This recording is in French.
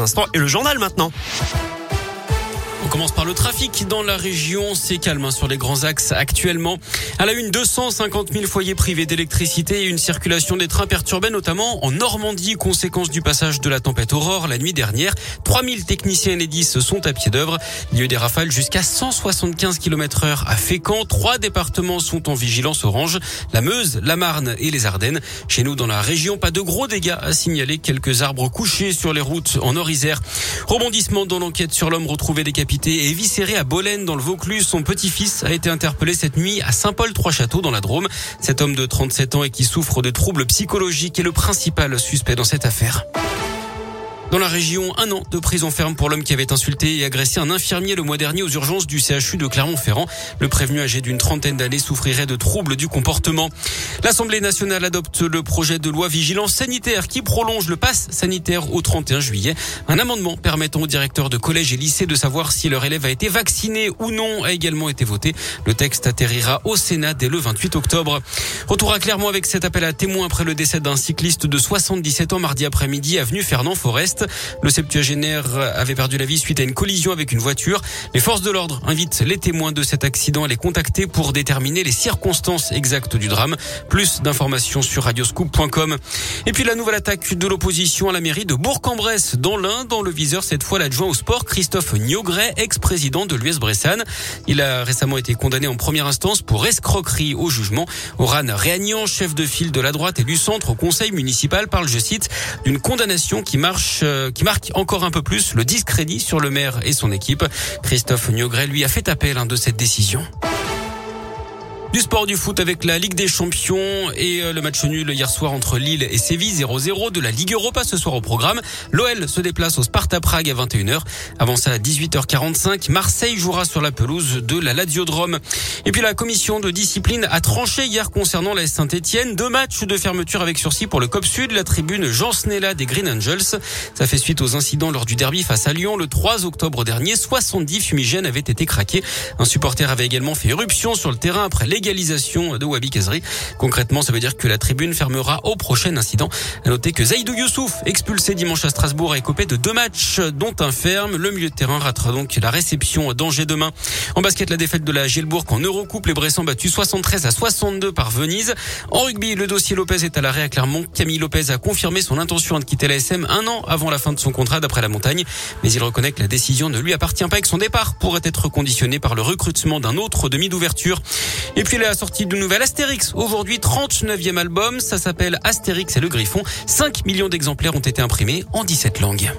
instants et le journal maintenant. On commence par le trafic dans la région. C'est calme hein, sur les grands axes actuellement. À la une, 250 000 foyers privés d'électricité et une circulation des trains perturbée, notamment en Normandie, conséquence du passage de la tempête Aurore la nuit dernière. 3000 techniciens Enedis sont à pied d'œuvre. Il des rafales jusqu'à 175 km heure à Fécamp. Trois départements sont en vigilance orange. La Meuse, la Marne et les Ardennes. Chez nous, dans la région, pas de gros dégâts à signaler. Quelques arbres couchés sur les routes en Nord-Isère. Rebondissement dans l'enquête sur l'homme retrouvé décapité et éviscéré à Bolène dans le Vaucluse. Son petit-fils a été interpellé cette nuit à Saint-Paul-Trois-Châteaux dans la Drôme. Cet homme de 37 ans et qui souffre de troubles psychologiques est le principal suspect dans cette affaire. Dans la région, un an de prison ferme pour l'homme qui avait insulté et agressé un infirmier le mois dernier aux urgences du CHU de Clermont-Ferrand. Le prévenu âgé d'une trentaine d'années souffrirait de troubles du comportement. L'Assemblée nationale adopte le projet de loi vigilance sanitaire qui prolonge le pass sanitaire au 31 juillet. Un amendement permettant aux directeurs de collèges et lycées de savoir si leur élève a été vacciné ou non a également été voté. Le texte atterrira au Sénat dès le 28 octobre. Retour à Clermont avec cet appel à témoins après le décès d'un cycliste de 77 ans mardi après-midi avenue Fernand Forest. Le septuagénaire avait perdu la vie suite à une collision avec une voiture? Les forces de l'ordre invitent les témoins de cet accident à les contacter pour déterminer les circonstances exactes du drame. Plus d'informations sur radioscoop.com. Et puis la nouvelle attaque de l'opposition à la mairie de Bourg-en-Bresse dans l'Ain, dans le viseur cette fois l'adjoint au sport Christophe Niogret, ex-président de l'US Bressane. Il a récemment été condamné en première instance pour escroquerie au jugement. Oran Réagnan, chef de file de la droite et du centre au conseil municipal, parle, je cite, d'une condamnation qui marche qui marque encore un peu plus le discrédit sur le maire et son équipe. Christophe Niogret lui a fait appel de cette décision. Du sport du foot avec la Ligue des Champions et euh, le match nul hier soir entre Lille et Séville 0-0 de la Ligue Europa ce soir au programme. L'OL se déplace au Sparta Prague à 21h. Avant à 18h45, Marseille jouera sur la pelouse de la Ladiodrome. Et puis la commission de discipline a tranché hier concernant la Saint-Etienne. Deux matchs de fermeture avec sursis pour le COP Sud, la tribune Jean Snella des Green Angels. Ça fait suite aux incidents lors du derby face à Lyon le 3 octobre dernier. 70 fumigènes avaient été craqués. Un supporter avait également fait éruption sur le terrain après les de Wabi Kazri. Concrètement, ça veut dire que la tribune fermera au prochain incident. À noter que Zaidou Youssouf, expulsé dimanche à Strasbourg, a écopé de deux matchs, dont un ferme. Le milieu de terrain ratera donc la réception d'Angers demain. En basket, la défaite de la Gielbourg en Eurocoupe, les Bressans battus 73 à 62 par Venise. En rugby, le dossier Lopez est à l'arrêt à Clermont. Camille Lopez a confirmé son intention de quitter la SM un an avant la fin de son contrat d'après la montagne. Mais il reconnaît que la décision ne lui appartient pas et que son départ pourrait être conditionné par le recrutement d'un autre demi d'ouverture. Et puis la sortie de nouvel Astérix. Aujourd'hui, 39e album. Ça s'appelle Astérix et le Griffon. 5 millions d'exemplaires ont été imprimés en 17 langues.